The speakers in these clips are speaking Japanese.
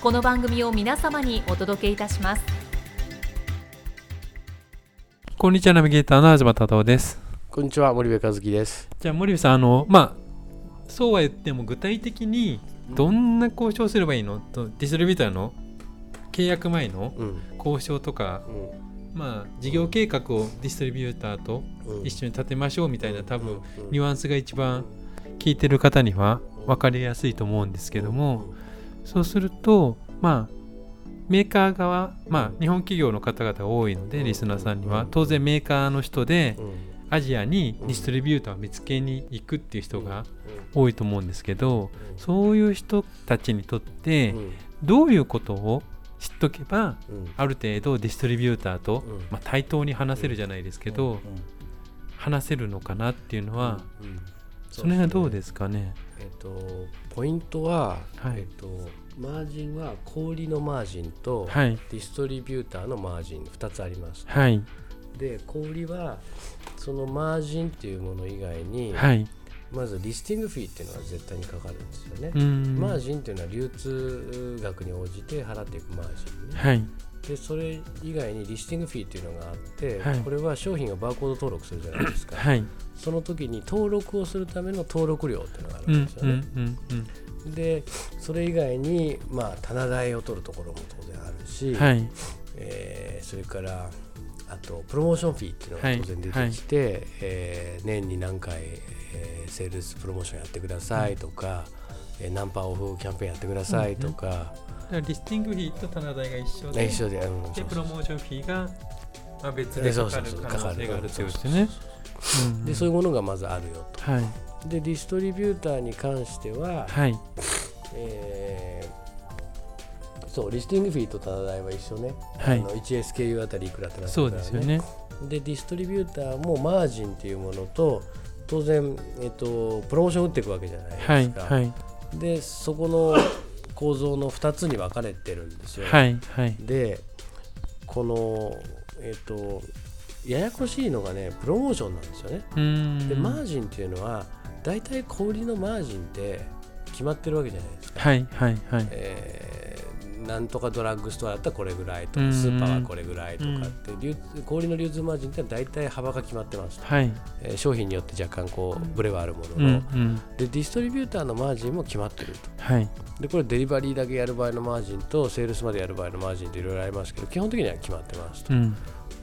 この番組を皆様にお届けいたします。こんにちはナビゲーターの東忠夫です。こんにちは森部和樹です。じゃあ森部さんあのまあそうは言っても具体的にどんな交渉すればいいの？とディストリビューターの契約前のうん。交渉とか、うん。まあ事業計画をディストリビューターとうん。一緒に立てましょうみたいな多分うん。ニュアンスが一番聞いてる方には分かりやすいと思うんですけどもそうするとまあメーカー側まあ日本企業の方々が多いのでリスナーさんには。当然メーカーの人でうん。アジアにディストリビューターを見つけに行くっていう人が多いと思うんですけどそういう人たちにとってうん。どういうことを知っとけばうん。ある程度ディストリビューターと、うん。まあ、対等に話せるじゃないですけど、話せるのかなっていうのは、うんその辺はどうすですかね？えっとポイントははい。えっとマージンは小売りのマージンとはい。ディストリビューターのマージン2つあります。はい。で小売りはそのマージンっていうもの以外にはい。まずリスティングフィーっていうのが絶対にかかるんですよね。マージンっていうのは流通額に応じて払っていくマージンね。はいでそれ以外にリスティングフィーっていうのがあって、はい。これは商品がバーコード登録するじゃないですか、はい。その時に登録をするための登録料っていうのがあうんうんるんですよね、うんうんでそれ以外にまあ棚代を取るところも当然あるし、はい。えーそれからあとプロモーションフィーっていうのが当然出てきて、えー年に何回、えーセールスプロモーションやってくださいとか、えーナンパオフキャンペーンやってくださいとか、リスティングフィーと棚代が一緒でね一緒で、うんでプロモーションフィーが、まあ、別でかかるうそうそう可能性があるってことですねそう。うんでそういうものがまずあるよと。はいでディストリビューターに関しては、はいえーそうリスティングフィーと棚代は一緒ね、はいあの 1SKU あたりいくらってなってそうるからですよね。でディストリビューターもマージンっていうものと当然、えっと、プロモーション打っていくわけじゃないはいですか、はいでそこの構造の2つに分かれてるんですよ、はいはい。でこのえっとややこしいのがねプロモーションなんですよね。うーん。でマージンっていうのは大体小売りのマージンって決まってるわけじゃないですか、はいはいはい。えーなんとかドラッグストアだったらこれぐらいとうんかスーパーはこれぐらいとかって流小売りの流通マージンって大体幅が決まってますと、はい。えー商品によって若干こうブレはあるもうんうのの、ん。でディストリビューターのマージンも決まってると。はい。でこれデリバリーだけやる場合のマージンとセールスまでやる場合のマージンっていろいろありますけど基本的には決まってますと。うん。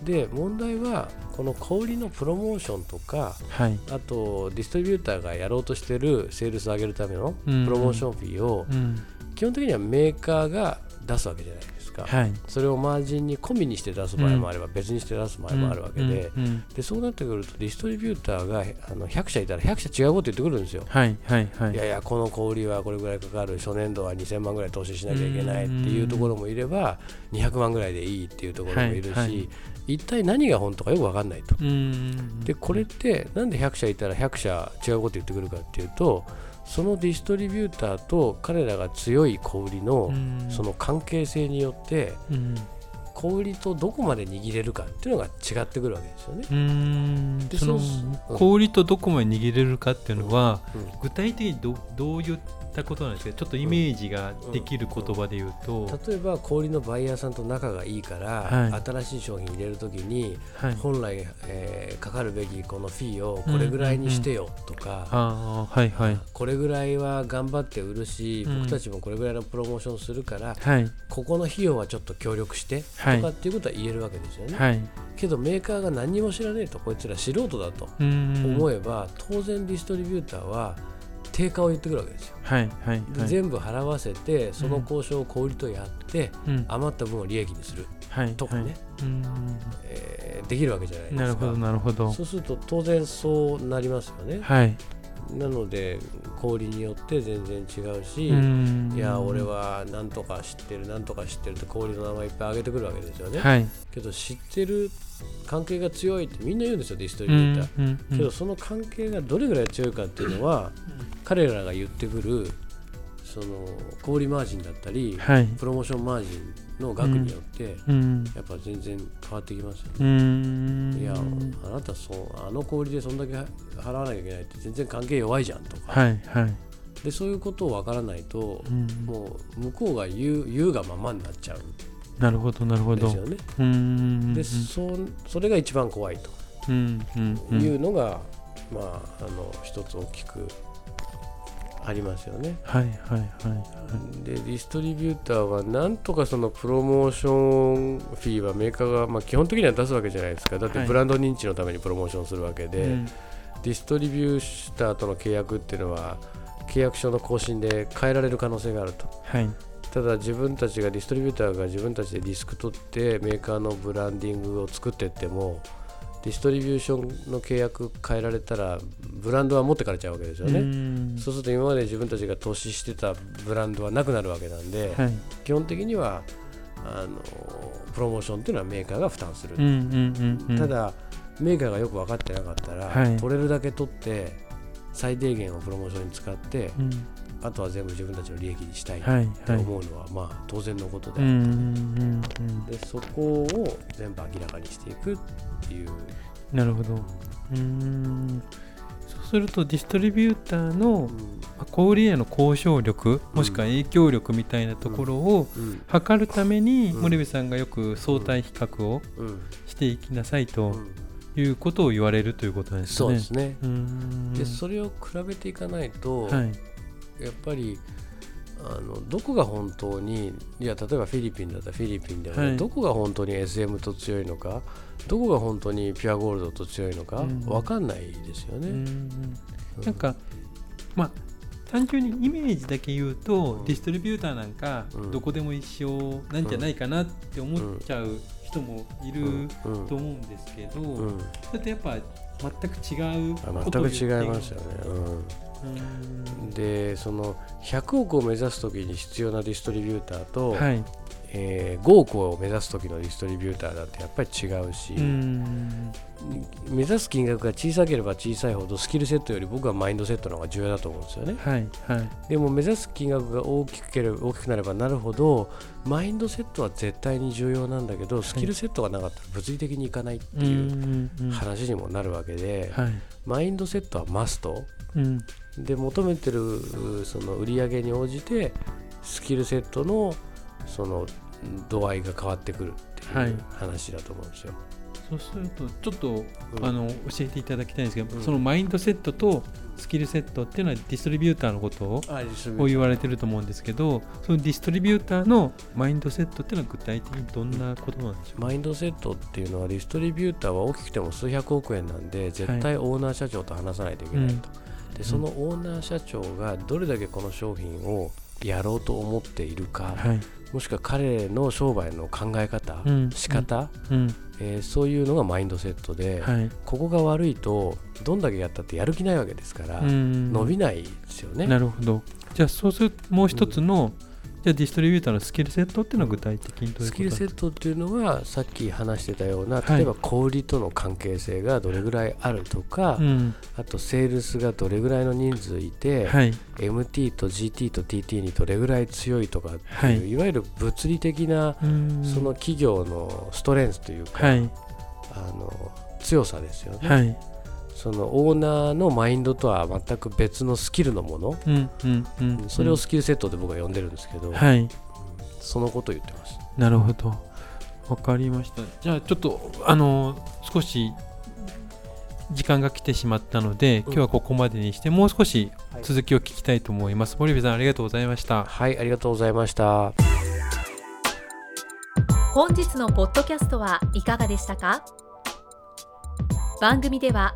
で問題はこの小売りのプロモーションとかはい。あとディストリビューターがやろうとしてるセールスを上げるためのうん。プロモーションフィーをうん。基本的にはメーカーが出すわけじゃないですか、はい。それをマージンに込みにして出す場合もあれば、別にして出す場合もあるわけで,、うんうんでそうなってくるとディストリビューターがあの100社いたら100社違うこと言ってくるんですよ。はいはいはい。いやいやこの小売りはこれぐらいかかる初年度は2000万ぐらい投資しなきゃいけないっていうところもいれば200万ぐらいでいいっていうところもいるし、はいはい。一体何が本当かよく分かんないと。でこれってなんで100社いたら100社違うこと言ってくるかっていうとそのディストリビューターと彼らが強い小売りのうん。その関係性によってうん小売りとどこまで握れるかっていうのが違ってくるわけですよね。うん。でその小売りとどこまで握れるかっていうのは、うん具体的にどどういったことなんですか？ちょっとイメージができる言葉で言うと、例えば小売りのバイヤーさんと仲がいいから、はい。新しい商品入れるときにはい、本来、えーかかるべきこのフィーをこれぐらいにしてよとか、これぐらいは頑張って売るし、うん僕たちもこれぐらいのプロモーションするからはい。ここの費用はちょっと協力してはいとかっていうことは言えるわけですよね。はい。けどメーカーが何にも知らねえとこいつら素人だとうん思えば、当然ディストリビューターは定価を言ってくるわけですよ。はいはいではい。全部払わせてその交渉を小売りとやって、うん。余った分を利益にする、はいとかね。はい。うん。えーできるわけじゃないですか。なるほどなるほど。そうすると当然そうなりますよね。はいなので小売りによって全然違うし、うん。いや俺は何とか知ってる何とか知ってるって小売りの名前いっぱい挙げてくるわけですよね。はい。けど知ってる関係が強いってみんな言うんですよディストリうビューター。けどその関係がどれぐらい強いかっていうのは、彼らが言ってくるその小売マージンだったり、はい。プロモーションマージンの額によって、うん。やっぱ全然変わってきますようね。なたそうあの小売でそんだけ払わなきゃいけないって全然関係弱いじゃんとか、はいはい。でそういうことを分からないと、うんもう向こうが言う言うがままになっちゃう。なるほどなるほど。んですよね。うんでそそれが一番怖いとうんうんうん。いうのが、まああの一つ大きくありますよね。はいはいはいでディストリビューターはなんとかそのプロモーションフィーはメーカーが、まあ、基本的には出すわけじゃないですか。だってはい。ブランド認知のためにプロモーションするわけで、うん。ディストリビューターとの契約っていうのは契約書の更新で変えられる可能性があると。はい。ただ自分たちがディストリビューターが自分たちでリスク取ってメーカーのブランディングを作っていってもディストリビューションの契約変えられたらブランドは持ってかれちゃうわけですよね、うん。そうすると今まで自分たちが投資してたブランドはなくなるわけなんで、はい。基本的にはあのプロモーションっていうのはメーカーが負担する、ただメーカーがよく分かってなかったら、はい。取れるだけ取って最低限をプロモーションに使って、うんあとは全部自分たちの利益にしたいっはいてはい。思うのは、まあ当然のことであるうんうんうんでそこを全部明らかにしていくっていう、なるほど。うん。そうするとディストリビューターのまあ小売への交渉力もしくは影響力みたいなところをうん。測るためにうん。森部さんがよく相対比較をうん。していきなさいとうん。いうことを言われるということなんですね。そうですね。うん。でそれを比べていかないと、はいやっぱりあのどこが本当にいや例えばフィリピンだったらフィリピンではね、はい。どこが本当に SM と強いのかどこが本当にピュアゴールドと強いのか、うん。分かんないですよね。うんなんかまあ単純にイメージだけ言うと、うん。ディストリビューターなんかうん。どこでも一緒なんじゃないかなって思っちゃう人もいるうん。と思うんですけど、うん。それってやっぱ全く違うあこと全く違いますよね。うんでその100億を目指す時に必要なディストリビューターと、はい。えー5億を目指す時のディストリビューターだってやっぱり違うし、うん。目指す金額が小さければ小さいほどスキルセットより僕はマインドセットの方が重要だと思うんですよね。はいはい。でも目指す金額が大きければ大きくなればなるほどマインドセットは絶対に重要なんだけどスキルセットがなかったら物理的にいかないっていう話にもなるわけで、はい。マインドセットはマスト。うん。で求めてるその売り上げに応じてスキルセットのその度合いが変わってくるってはい。いう話だと思うんですよ。そうするとちょっと、うん。あの教えていただきたいんですけど、うん。そのマインドセットとスキルセットっていうのはディストリビューターのことを言われてると思うんですけどそのディストリビューターのマインドセットっていうのは具体的にどんなことなんでしょう？マインドセットっていうのはディストリビューターは大きくても数百億円なんで絶対オーナー社長と話さないといけないと、でそのオーナー社長がどれだけこの商品をやろうと思っているか、はい。もしくは彼の商売の考え方、うん。仕方、うん。えーそういうのがマインドセットで、はい。ここが悪いとどんだけやったってやる気ないわけですから、うん。伸びないですよね。なるほど。じゃあそうするともう一つの、じじゃあディストリビューターのスキルセットっていうのは具体的にどういうことスキルセットっていうのはさっき話してたような例えば小売りとの関係性がどれぐらいあるとか、うん。あとセールスがどれぐらいの人数いて、はい。MT と GT と TT にどれぐらい強いとかっていう、はい。い、わゆる物理的なうん。その企業のストレンスというか、はい。あの強さですよね、はいそのオーナーのマインドとは全く別のスキルのもの、うんうんうんそれをスキルセットで僕は呼んでるんですけど、はい。そのことを言ってます。なるほど。わかりました。じゃあちょっとあの少し時間が来てしまったので今日はここまでにしてもう少し続きを聞きたいと思います。森部さんありがとうございました。はい、ありがとうございました。本日のポッドキャストはいかがでしたか？番組では